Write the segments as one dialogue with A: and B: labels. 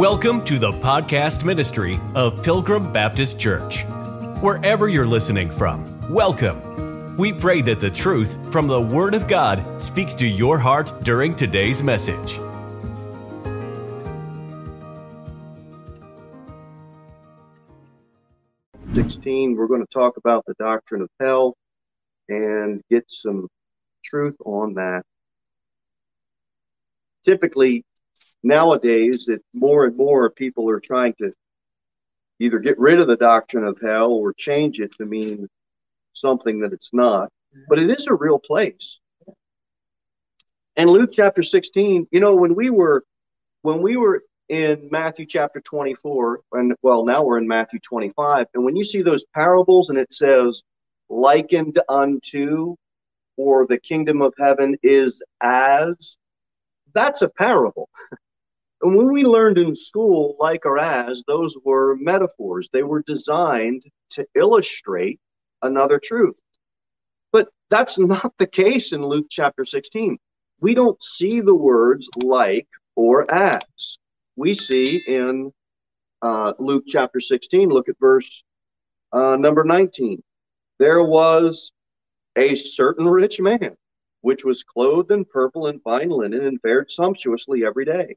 A: Welcome to the podcast ministry of Pilgrim Baptist Church. Wherever you're listening from, welcome. We pray that the truth from the Word of God speaks to your heart during today's message.
B: Sixteen, we're going to talk about the doctrine of hell and get some truth on that. Typically, nowadays that more and more people are trying to either get rid of the doctrine of hell or change it to mean something that it's not. But it is a real place. And Luke chapter 16, you know, when we were when we were in Matthew chapter 24, and well, now we're in Matthew 25, and when you see those parables and it says likened unto or the kingdom of heaven is as, that's a parable. And when we learned in school, like or as, those were metaphors. They were designed to illustrate another truth. But that's not the case in Luke chapter 16. We don't see the words like or as. We see in uh, Luke chapter 16, look at verse uh, number 19. There was a certain rich man, which was clothed in purple and fine linen and fared sumptuously every day.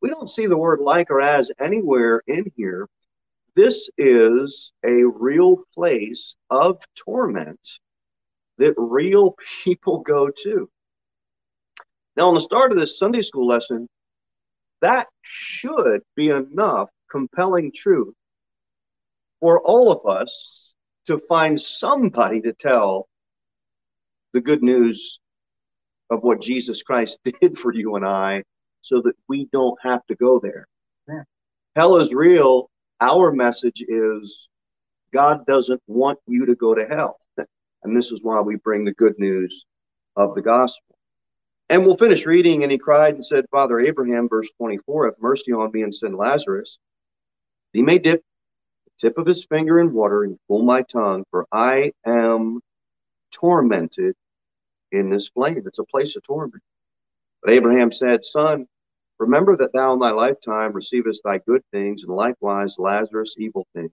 B: We don't see the word like or as anywhere in here. This is a real place of torment that real people go to. Now, on the start of this Sunday school lesson, that should be enough compelling truth for all of us to find somebody to tell the good news of what Jesus Christ did for you and I so that we don't have to go there. Yeah. Hell is real. Our message is God doesn't want you to go to hell. And this is why we bring the good news of the gospel. And we'll finish reading. And he cried and said, Father Abraham, verse 24, have mercy on me and send Lazarus. He may dip the tip of his finger in water and cool my tongue, for I am tormented in this flame. It's a place of torment. But Abraham said, Son, remember that thou in thy lifetime receivest thy good things, and likewise Lazarus evil things.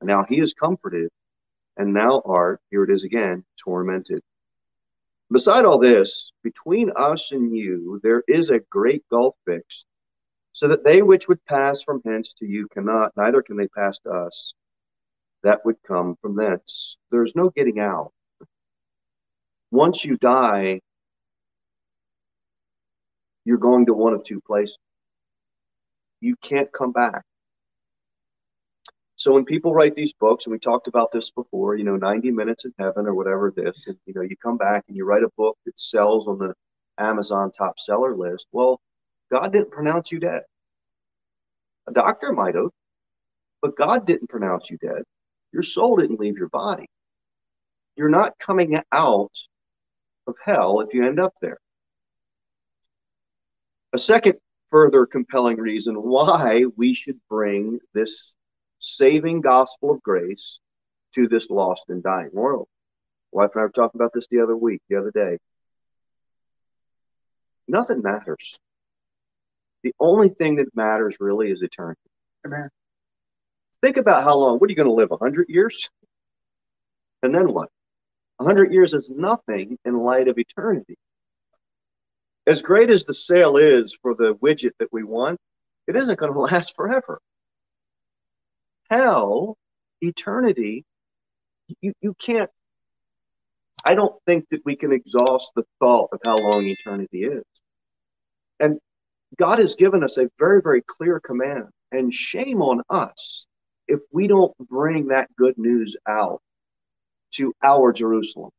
B: And now he is comforted, and thou art, here it is again, tormented. Beside all this, between us and you, there is a great gulf fixed, so that they which would pass from hence to you cannot, neither can they pass to us that would come from thence. There's no getting out. Once you die, you're going to one of two places. You can't come back. So when people write these books, and we talked about this before, you know, 90 minutes in heaven or whatever this, and you know, you come back and you write a book that sells on the Amazon top seller list. Well, God didn't pronounce you dead. A doctor might have, but God didn't pronounce you dead. Your soul didn't leave your body. You're not coming out of hell if you end up there. A second further compelling reason why we should bring this saving gospel of grace to this lost and dying world. Wife and I were talking about this the other week, the other day. Nothing matters. The only thing that matters really is eternity. Amen. Think about how long. What are you going to live? 100 years? And then what? 100 years is nothing in light of eternity as great as the sale is for the widget that we want, it isn't going to last forever. Hell, eternity, you, you can't, I don't think that we can exhaust the thought of how long eternity is. And God has given us a very, very clear command. And shame on us if we don't bring that good news out to our Jerusalem,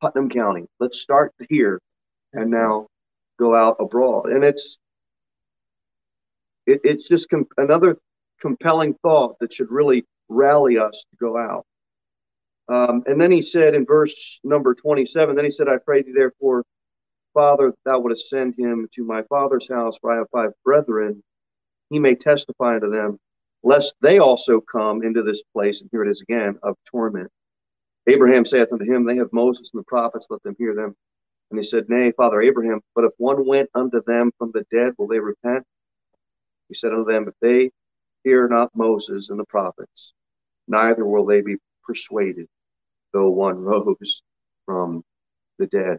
B: Putnam County. Let's start here and now go out abroad. And it's It, it's just com- another compelling thought that should really rally us to go out. Um, and then he said in verse number 27, then he said, I pray thee therefore, Father, thou wouldst send him to my father's house, for I have five brethren. He may testify unto them, lest they also come into this place, and here it is again, of torment. Abraham saith unto him, They have Moses and the prophets, let them hear them. And he said, Nay, Father Abraham, but if one went unto them from the dead, will they repent? He said unto them, If they hear not Moses and the prophets, neither will they be persuaded, though one rose from the dead.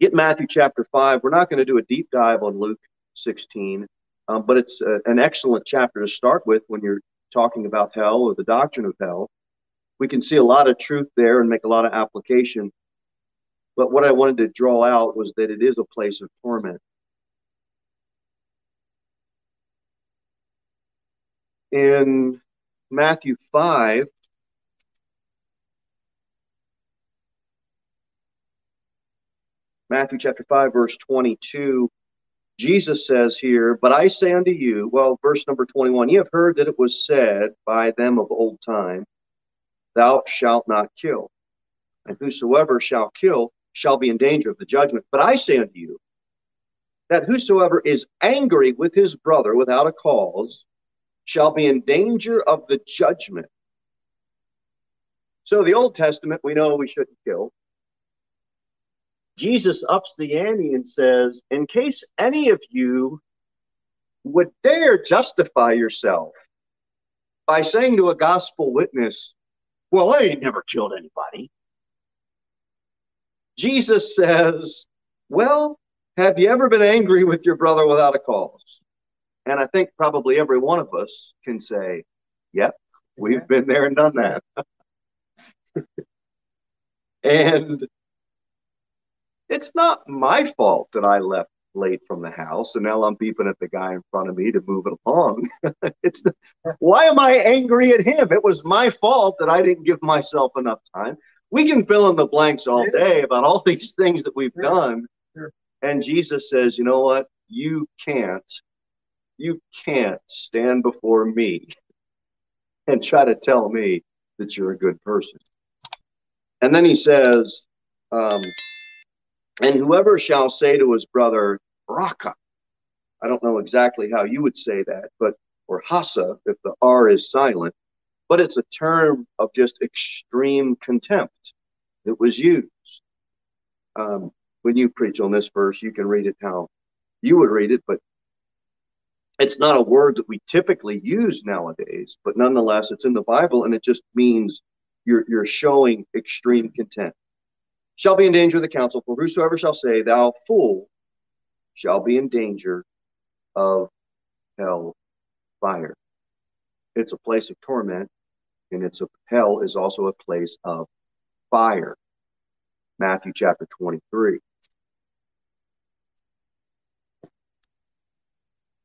B: Get Matthew chapter 5. We're not going to do a deep dive on Luke 16, um, but it's a, uh, an excellent chapter to start with when you're talking about hell or the doctrine of hell. We can see a lot of truth there and make a lot of application. But what I wanted to draw out was that it is a place of torment. In Matthew 5, Matthew chapter 5, verse 22, Jesus says here, But I say unto you, well, verse number 21, you have heard that it was said by them of old time, Thou shalt not kill. And whosoever shall kill shall be in danger of the judgment. But I say unto you, that whosoever is angry with his brother without a cause shall be in danger of the judgment. So, the Old Testament, we know we shouldn't kill. Jesus ups the ante and says, In case any of you would dare justify yourself by saying to a gospel witness, Well, I ain't never killed anybody. Jesus says, Well, have you ever been angry with your brother without a cause? And I think probably every one of us can say, Yep, we've been there and done that. and it's not my fault that I left late from the house and now I'm beeping at the guy in front of me to move it along. it's why am I angry at him? It was my fault that I didn't give myself enough time. We can fill in the blanks all day about all these things that we've done. And Jesus says, you know what? You can't, you can't stand before me and try to tell me that you're a good person. And then he says, um, and whoever shall say to his brother, Raca, I don't know exactly how you would say that, but, or Hasa, if the R is silent, but it's a term of just extreme contempt that was used. Um, when you preach on this verse, you can read it how you would read it, but it's not a word that we typically use nowadays, but nonetheless, it's in the Bible and it just means you're, you're showing extreme contempt shall be in danger of the council, for whosoever shall say, Thou fool, shall be in danger of hell fire. It's a place of torment, and it's a hell is also a place of fire. Matthew chapter 23.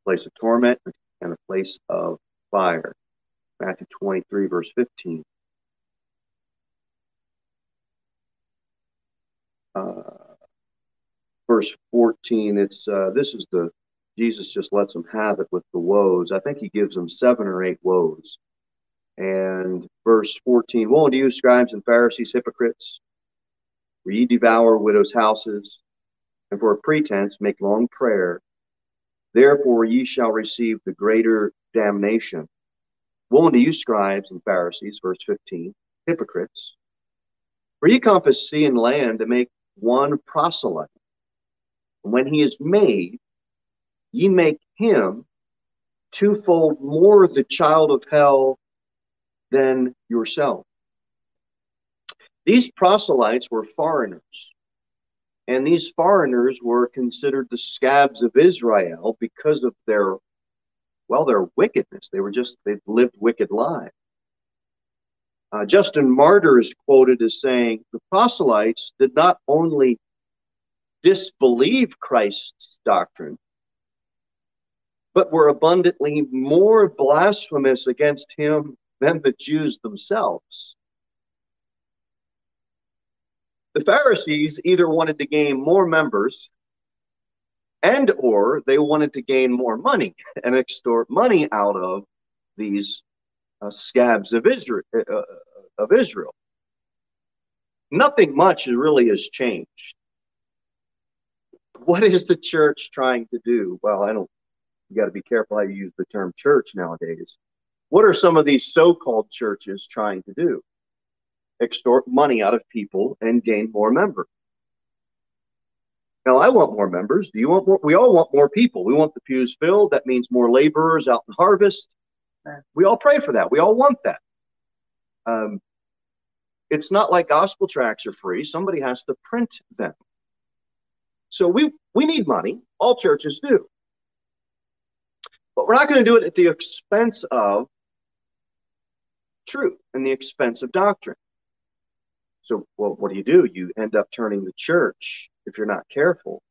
B: Place of torment and a place of fire. Matthew 23, verse 15. uh, verse 14, it's uh, this is the Jesus just lets them have it with the woes. I think he gives them seven or eight woes. And verse 14, Woe unto you, scribes and Pharisees, hypocrites, for ye devour widows' houses, and for a pretense make long prayer. Therefore ye shall receive the greater damnation. Woe unto you, scribes and Pharisees, verse 15, hypocrites, for ye compass sea and land to make one proselyte. And when he is made, ye make him twofold more the child of hell than yourself. These proselytes were foreigners, and these foreigners were considered the scabs of Israel because of their, well, their wickedness. They were just, they lived wicked lives. Uh, Justin Martyr is quoted as saying the proselytes did not only disbelieve Christ's doctrine, but were abundantly more blasphemous against him than the Jews themselves. The Pharisees either wanted to gain more members and or they wanted to gain more money and extort money out of these uh, scabs of Israel, uh, uh, of Israel. Nothing much really has changed. What is the church trying to do? Well, I don't. You got to be careful how you use the term church nowadays. What are some of these so-called churches trying to do? Extort money out of people and gain more members. Now, I want more members. Do you want more? We all want more people. We want the pews filled. That means more laborers out in harvest. We all pray for that. We all want that. Um, it's not like gospel tracts are free. Somebody has to print them. So we we need money. All churches do. But we're not going to do it at the expense of truth and the expense of doctrine. So, well, what do you do? You end up turning the church, if you're not careful,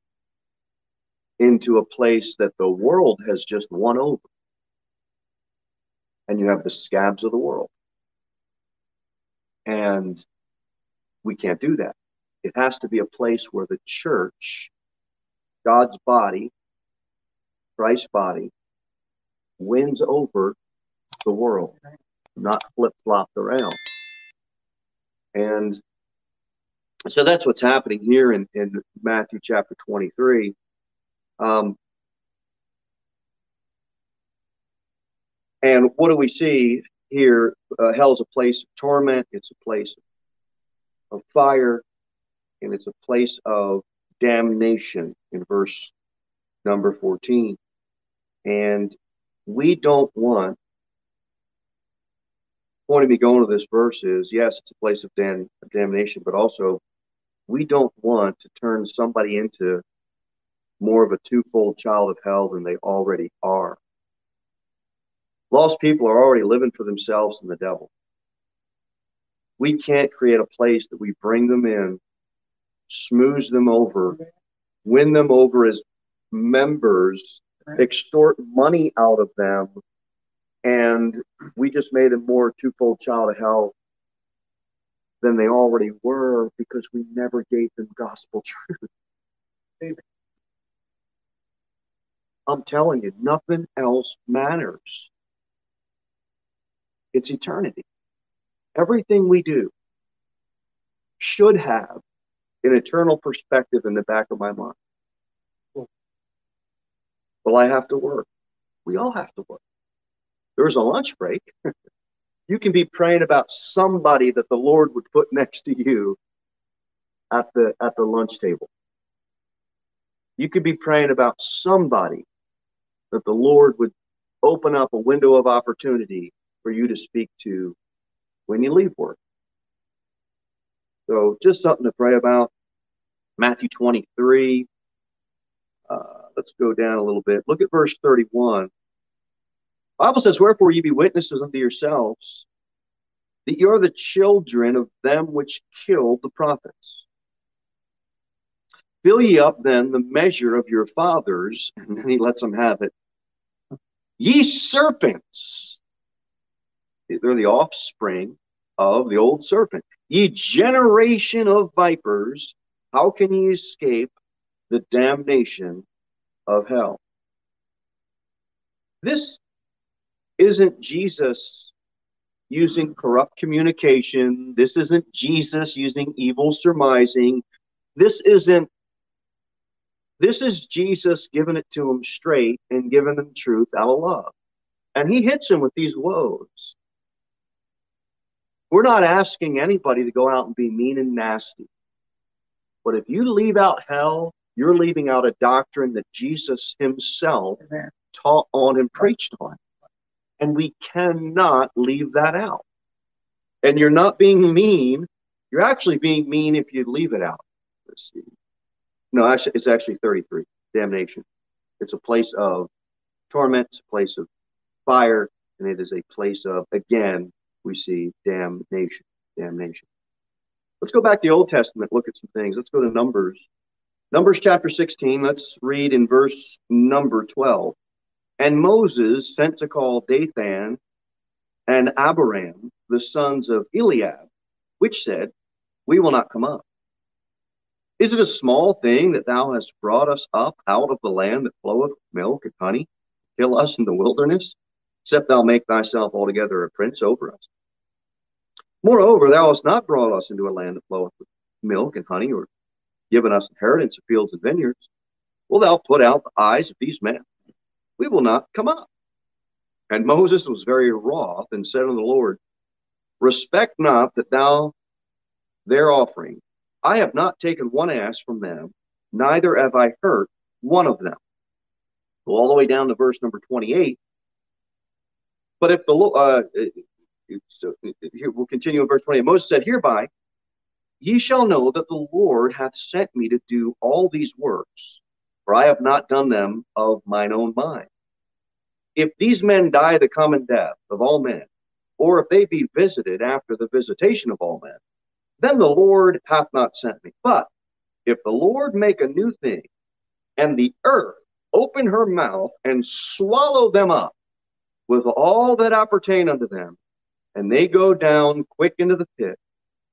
B: into a place that the world has just won over. And you have the scabs of the world. And we can't do that. It has to be a place where the church, God's body, Christ's body, wins over the world, not flip flopped around. And so that's what's happening here in, in Matthew chapter 23. Um, and what do we see here? Uh, hell is a place of torment, it's a place of fire, and it's a place of damnation in verse number 14. And we don't want point of me going to this verse is yes, it's a place of dam- damnation, but also we don't want to turn somebody into more of a twofold child of hell than they already are. Lost people are already living for themselves and the devil. We can't create a place that we bring them in, smooth them over, win them over as members, extort money out of them, and we just made them more twofold child of hell than they already were because we never gave them gospel truth. I'm telling you, nothing else matters. It's eternity. Everything we do should have an eternal perspective in the back of my mind. Well, I have to work. We all have to work there's a lunch break. you can be praying about somebody that the Lord would put next to you at the at the lunch table. You could be praying about somebody that the Lord would open up a window of opportunity for you to speak to when you leave work. So just something to pray about. Matthew 23. Uh, let's go down a little bit. Look at verse 31. Bible says, Wherefore ye be witnesses unto yourselves that you are the children of them which killed the prophets. Fill ye up then the measure of your fathers, and then he lets them have it. Ye serpents, they're the offspring of the old serpent. Ye generation of vipers, how can ye escape the damnation of hell? This isn't Jesus using corrupt communication. This isn't Jesus using evil surmising. This isn't this is Jesus giving it to him straight and giving him truth out of love. And he hits him with these woes. We're not asking anybody to go out and be mean and nasty. But if you leave out hell, you're leaving out a doctrine that Jesus himself taught on and preached on. And we cannot leave that out. And you're not being mean. You're actually being mean if you leave it out. Let's see. No, actually, it's actually 33. Damnation. It's a place of torment, it's a place of fire, and it is a place of, again, we see damnation. Damnation. Let's go back to the Old Testament, look at some things. Let's go to Numbers. Numbers chapter 16, let's read in verse number 12. And Moses sent to call Dathan and Abiram, the sons of Eliab, which said, We will not come up. Is it a small thing that thou hast brought us up out of the land that floweth milk and honey, kill us in the wilderness, except thou make thyself altogether a prince over us? Moreover, thou hast not brought us into a land that floweth with milk and honey, or given us inheritance of fields and vineyards. Will thou put out the eyes of these men? We will not come up. And Moses was very wroth and said unto the Lord, Respect not that thou their offering. I have not taken one ass from them, neither have I hurt one of them. Go all the way down to verse number 28. But if the uh, so here we'll continue in verse 28. Moses said, Hereby ye shall know that the Lord hath sent me to do all these works, for I have not done them of mine own mind. If these men die the common death of all men, or if they be visited after the visitation of all men, then the Lord hath not sent me. But if the Lord make a new thing, and the earth open her mouth and swallow them up with all that appertain unto them, and they go down quick into the pit,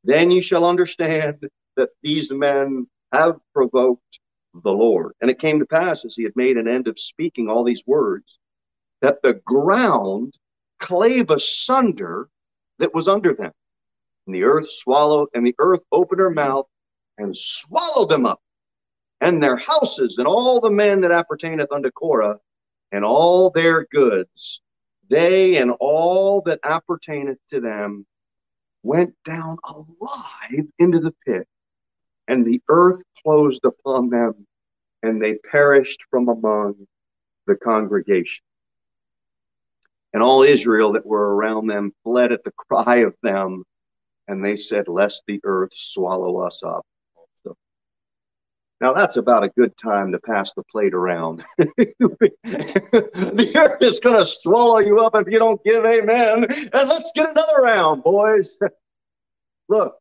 B: then you shall understand that these men have provoked the Lord. And it came to pass, as he had made an end of speaking all these words, that the ground clave asunder that was under them. And the earth swallowed, and the earth opened her mouth and swallowed them up, and their houses, and all the men that appertaineth unto Korah, and all their goods, they and all that appertaineth to them, went down alive into the pit, and the earth closed upon them, and they perished from among the congregation. And all Israel that were around them fled at the cry of them, and they said, Lest the earth swallow us up. Now that's about a good time to pass the plate around. the earth is going to swallow you up if you don't give amen. And let's get another round, boys. Look,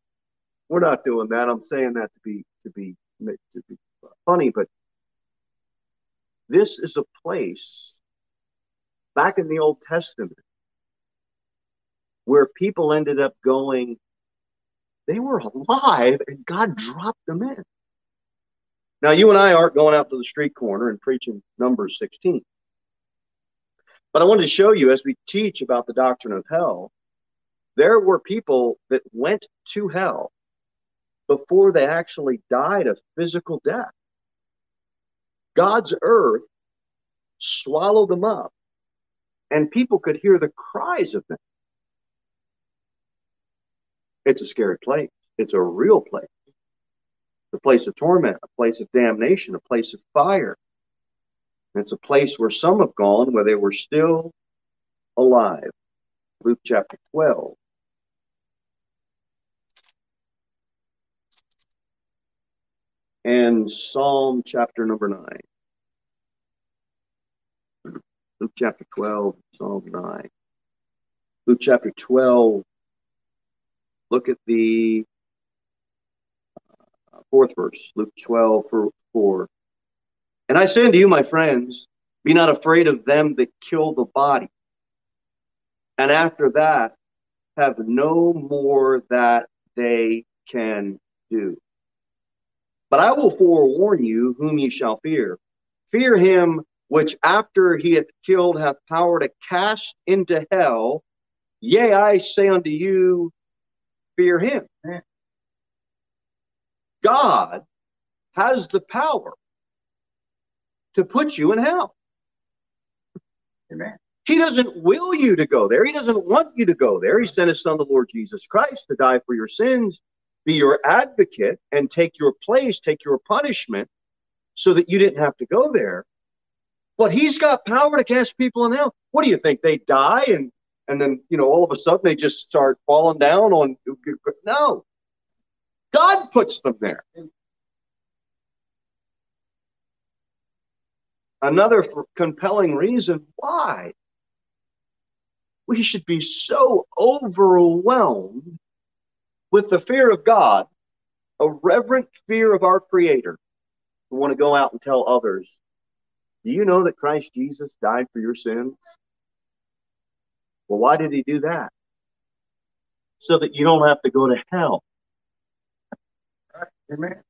B: we're not doing that. I'm saying that to be to be to be funny, but this is a place back in the Old Testament where people ended up going, they were alive and God dropped them in. Now, you and I aren't going out to the street corner and preaching Numbers 16. But I wanted to show you as we teach about the doctrine of hell, there were people that went to hell before they actually died a physical death. God's earth swallowed them up and people could hear the cries of them. It's a scary place. It's a real place. A place of torment, a place of damnation, a place of fire. it's a place where some have gone where they were still alive. Luke chapter 12. And Psalm chapter number 9. Luke chapter 12, Psalm 9. Luke chapter 12, look at the uh, fourth verse, Luke 12, 4. And I say unto you, my friends, be not afraid of them that kill the body, and after that have no more that they can do. But I will forewarn you whom ye shall fear. Fear him which after he hath killed hath power to cast into hell. Yea, I say unto you, fear him. God has the power to put you in hell. Amen. He doesn't will you to go there. He doesn't want you to go there. He sent his son, the Lord Jesus Christ, to die for your sins, be your advocate, and take your place, take your punishment, so that you didn't have to go there. But he's got power to cast people in hell. What do you think? They die and and then you know all of a sudden they just start falling down on no. God puts them there. Another compelling reason why we should be so overwhelmed with the fear of God, a reverent fear of our Creator. We want to go out and tell others do you know that Christ Jesus died for your sins? Well, why did he do that? So that you don't have to go to hell. Amen.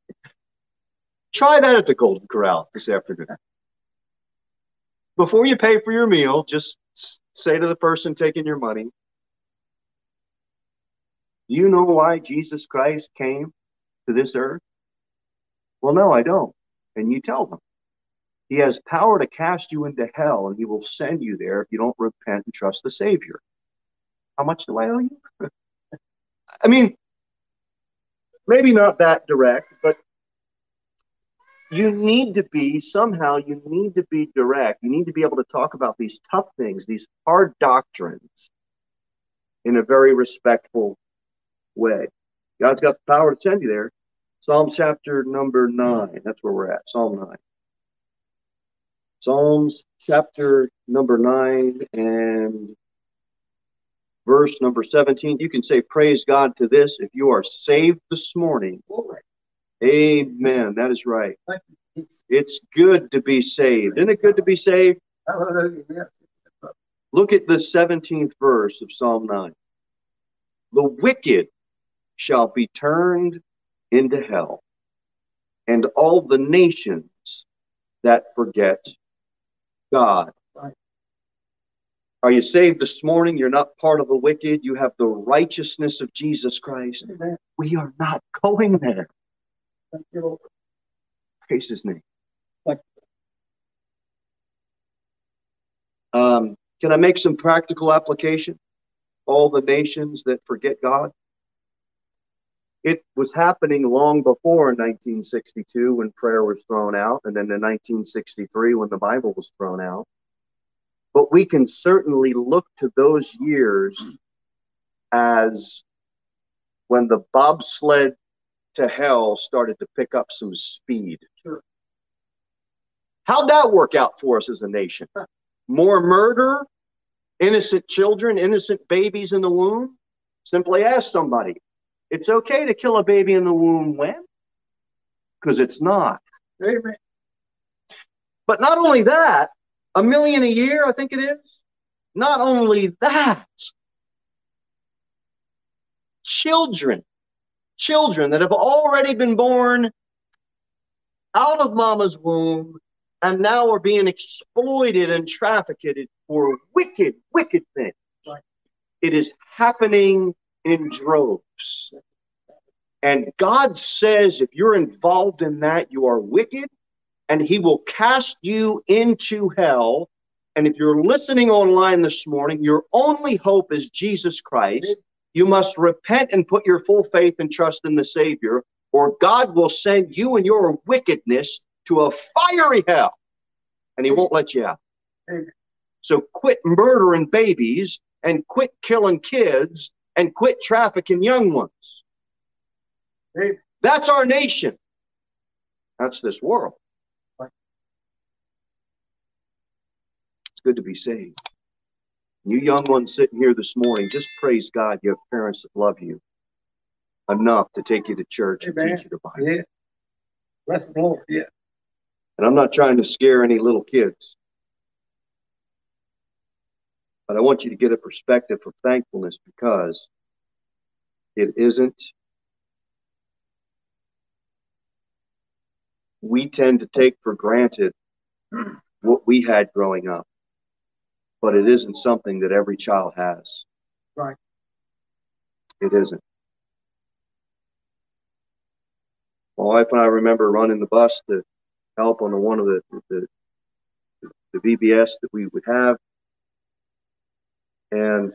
B: Try that at the Golden Corral this afternoon. Before you pay for your meal, just say to the person taking your money, Do you know why Jesus Christ came to this earth? Well, no, I don't. And you tell them. He has power to cast you into hell, and he will send you there if you don't repent and trust the Savior. How much do I owe you? I mean, maybe not that direct, but you need to be somehow you need to be direct you need to be able to talk about these tough things these hard doctrines in a very respectful way. God's got the power to send you there. Psalm chapter number 9 that's where we're at. Psalm 9 psalms chapter number 9 and verse number 17 you can say praise god to this. If you are saved this morning. Amen. That is right. It's good to be saved. Isn't it good to be saved? Look at the 17th verse of Psalm 9. The wicked shall be turned into hell, and all the nations that forget God. Are you saved this morning? You're not part of the wicked. You have the righteousness of Jesus Christ. Amen. We are not going there. Praise his name. Um, can I make some practical application? All the nations that forget God. It was happening long before 1962 when prayer was thrown out, and then in 1963 when the Bible was thrown out. But we can certainly look to those years as when the bobsled to hell started to pick up some speed. Sure. How'd that work out for us as a nation? More murder, innocent children, innocent babies in the womb? Simply ask somebody. It's okay to kill a baby in the womb when? Because it's not. Amen. But not only that, a million a year, I think it is. Not only that, children children that have already been born out of mama's womb and now are being exploited and trafficked for wicked, wicked things. It is happening in droves. And God says if you're involved in that, you are wicked, and He will cast you into hell. And if you're listening online this morning, your only hope is Jesus Christ. You must repent and put your full faith and trust in the Savior, or God will send you and your wickedness to a fiery hell, and He won't let you out. So quit murdering babies and quit killing kids and quit trafficking young ones. That's our nation. That's this world. It's good to be saved. You young ones sitting here this morning, just praise God you have parents that love you enough to take you to church Amen. and teach you the Bible.
C: Yeah. Bless the Lord. Yeah.
B: And I'm not trying to scare any little kids. But I want you to get a perspective of thankfulness because it isn't. We tend to take for granted what we had growing up but it isn't something that every child has.
C: Right.
B: It isn't. My wife and I remember running the bus to help on the one of the the, the VBS that we would have, and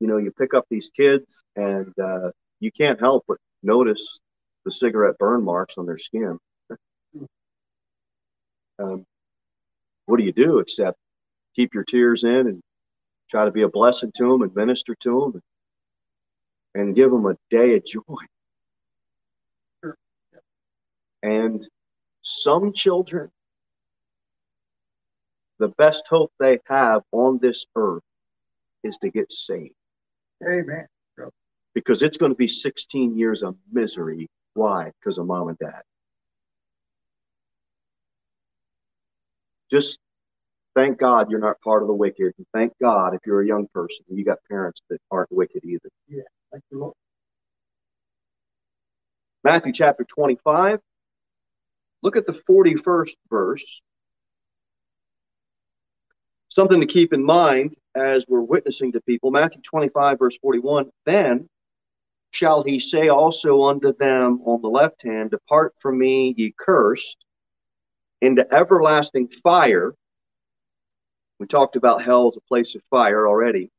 B: you know you pick up these kids and uh, you can't help but notice the cigarette burn marks on their skin. um, what do you do except keep your tears in and try to be a blessing to them and minister to them and, and give them a day of joy. And some children, the best hope they have on this earth is to get saved.
C: Amen.
B: Because it's going to be 16 years of misery. Why? Because of mom and dad. Just thank God you're not part of the wicked. And thank God if you're a young person, you got parents that aren't wicked either.
C: Yeah, thank you, Lord.
B: Matthew chapter 25. Look at the 41st verse. Something to keep in mind as we're witnessing to people. Matthew 25, verse 41. Then shall he say also unto them on the left hand, Depart from me, ye cursed, into everlasting fire. We talked about hell as a place of fire already.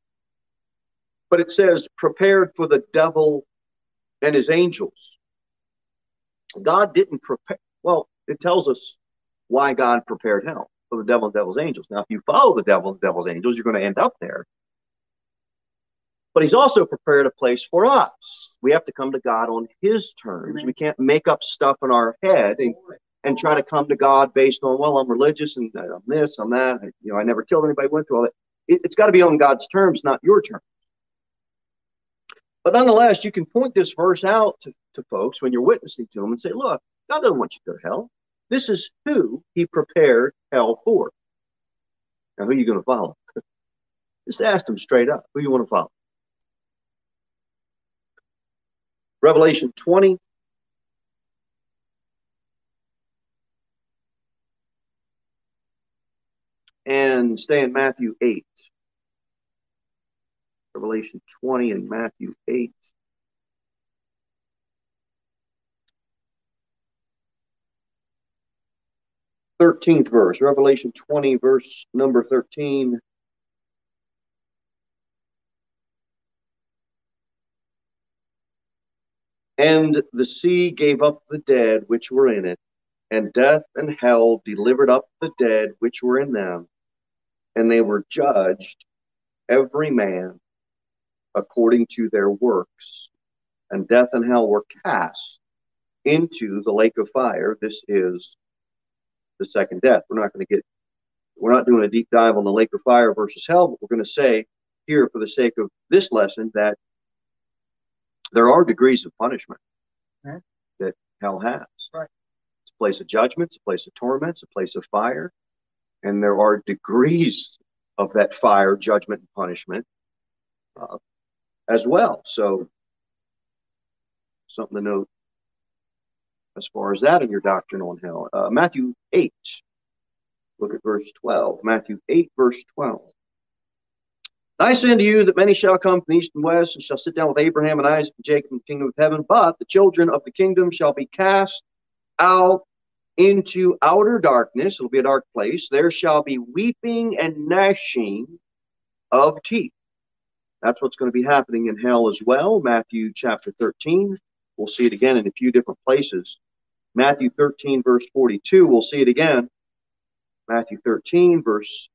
B: But it says, prepared for the devil and his angels. God didn't prepare, well, it tells us why God prepared hell for the devil and devil's angels. Now, if you follow the devil and devil's angels, you're going to end up there. But he's also prepared a place for us. We have to come to God on his terms. We can't make up stuff in our head and, and try to come to God based on, well, I'm religious and uh, I'm this, I'm that. You know, I never killed anybody, went through all that. It, it's got to be on God's terms, not your terms. But nonetheless, you can point this verse out to, to folks when you're witnessing to them and say, look, God doesn't want you to go to hell. This is who he prepared hell for. Now, who are you going to follow? Just ask them straight up, who you want to follow? Revelation 20. And stay in Matthew 8. Revelation 20 and Matthew 8. Thirteenth verse, Revelation 20, verse number 13. And the sea gave up the dead which were in it, and death and hell delivered up the dead which were in them, and they were judged, every man according to their works. And death and hell were cast into the lake of fire. This is the second death. We're not going to get, we're not doing a deep dive on the lake of fire versus hell, but we're going to say here, for the sake of this lesson, that there are degrees of punishment that hell has.
C: Right.
B: It's a place of judgment, it's a place of torment, it's a place of fire. And there are degrees of that fire, judgment, and punishment. Uh, as well. So, something to note as far as that in your doctrine on hell. Uh, Matthew 8, look at verse 12. Matthew 8, verse 12. I say unto you that many shall come from east and west and shall sit down with Abraham and Isaac and Jacob in the kingdom of heaven, but the children of the kingdom shall be cast out into outer darkness. It'll be a dark place. There shall be weeping and gnashing of teeth. That's what's going to be happening in hell as well. Matthew chapter 13. We'll see it again in a few different places. Matthew 13, verse 42. We'll see it again. Matthew 13, verse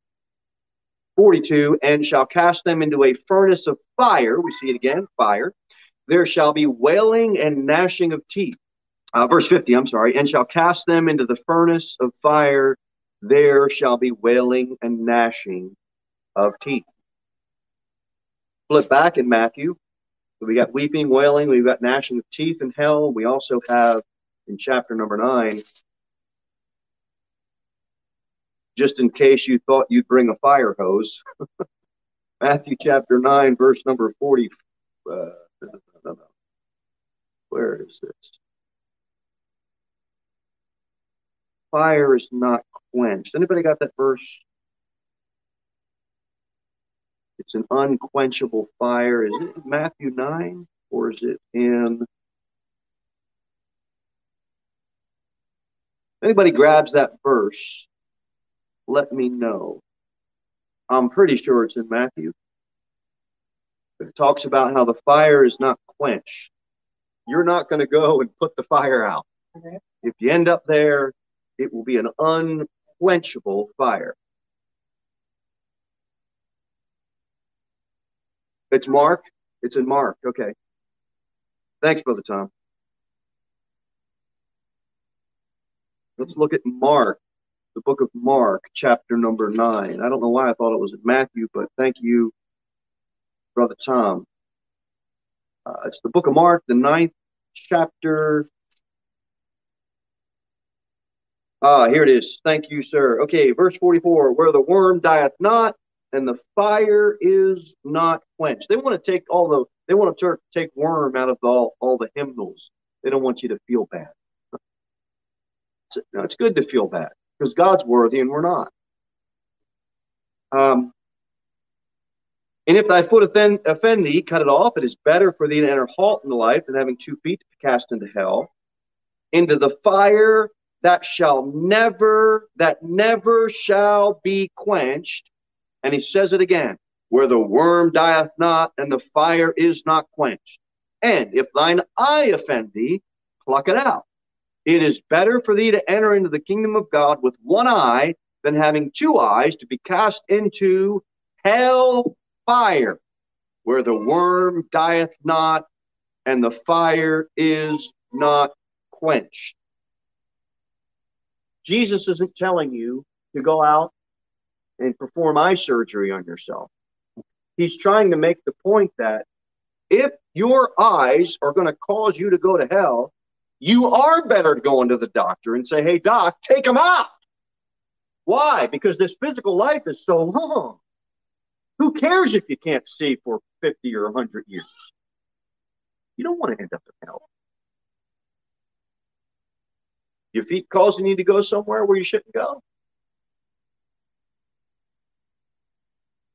B: 42. And shall cast them into a furnace of fire. We see it again, fire. There shall be wailing and gnashing of teeth. Uh, verse 50, I'm sorry. And shall cast them into the furnace of fire. There shall be wailing and gnashing of teeth flip back in Matthew. We got weeping, wailing, we've got gnashing of teeth in hell. We also have in chapter number nine, just in case you thought you'd bring a fire hose, Matthew chapter 9, verse number 40. Uh, no, no, no. Where is this? Fire is not quenched. Anybody got that verse? It's an unquenchable fire. Is it Matthew 9 or is it in anybody grabs that verse, let me know. I'm pretty sure it's in Matthew. It talks about how the fire is not quenched. You're not going to go and put the fire out. Okay. If you end up there, it will be an unquenchable fire. It's Mark. It's in Mark. Okay. Thanks, Brother Tom. Let's look at Mark, the book of Mark, chapter number nine. I don't know why I thought it was in Matthew, but thank you, Brother Tom. Uh, it's the book of Mark, the ninth chapter. Ah, here it is. Thank you, sir. Okay, verse 44 where the worm dieth not and the fire is not quenched. They want to take all the they want to take worm out of all, all the hymnals. They don't want you to feel bad. No, it's good to feel bad because God's worthy and we're not. Um, and if thy foot offend, offend thee, cut it off. It is better for thee to enter halt in life than having two feet to be cast into hell, into the fire that shall never, that never shall be quenched. And he says it again, where the worm dieth not and the fire is not quenched. And if thine eye offend thee, pluck it out. It is better for thee to enter into the kingdom of God with one eye than having two eyes to be cast into hell fire, where the worm dieth not and the fire is not quenched. Jesus isn't telling you to go out and perform eye surgery on yourself. He's trying to make the point that if your eyes are going to cause you to go to hell, you are better going to the doctor and say, hey, doc, take them out. Why? Because this physical life is so long. Who cares if you can't see for 50 or 100 years? You don't want to end up in hell. Your feet causing you need to go somewhere where you shouldn't go.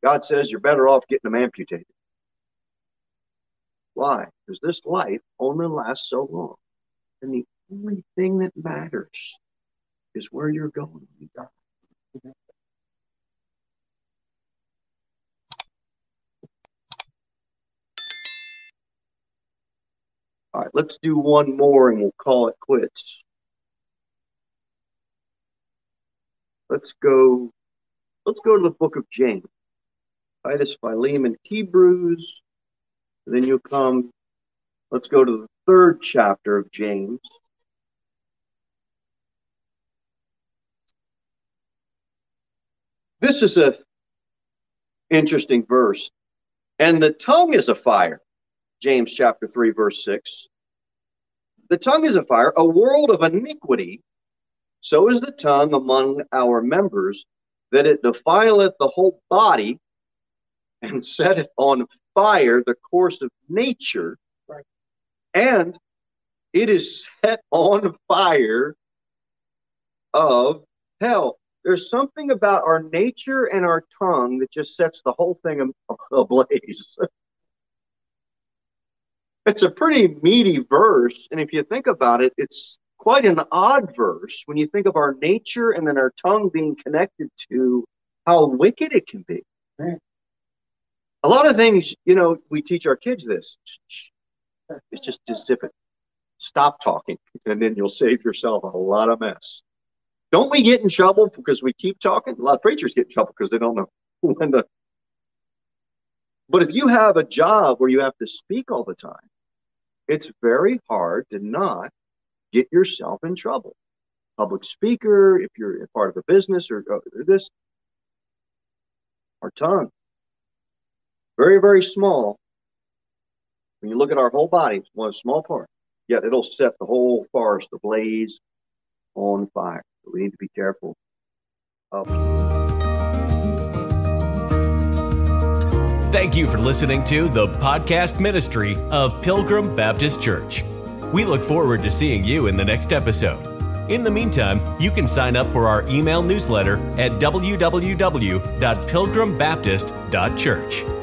B: God says you're better off getting them amputated. Why? Because this life only lasts so long. And the only thing that matters is where you're going when you die. All right, let's do one more and we'll call it quits. Let's go. Let's go to the book of James. Titus, Philemon, Hebrews. Then you'll come. Let's go to the third chapter of James. This is a interesting verse. And the tongue is a fire. James chapter 3, verse 6. The tongue is a fire, a world of iniquity. So is the tongue among our members, that it defileth the whole body and setteth on fire the course of nature. And it is set on fire of hell. There's something about our nature and our tongue that just sets the whole thing ablaze. it's a pretty meaty verse. And if you think about it, it's quite an odd verse when you think of our nature and then our tongue being connected to how wicked it can be.
C: Right.
B: A lot of things, you know, we teach our kids this. It's just just zip it. Stop talking, and then you'll save yourself a lot of mess. Don't we get in trouble because we keep talking? A lot of preachers get in trouble because they don't know when to. But if you have a job where you have to speak all the time, it's very hard to not get yourself in trouble. Public speaker, if you're part of a business or, or this, our tongue, very, very small. When you look at our whole body, it's one small part, yet it'll set the whole forest ablaze on fire. So we need to be careful of.
A: Thank you for listening to the podcast ministry of Pilgrim Baptist Church. We look forward to seeing you in the next episode. In the meantime, you can sign up for our email newsletter at www.pilgrimbaptist.church.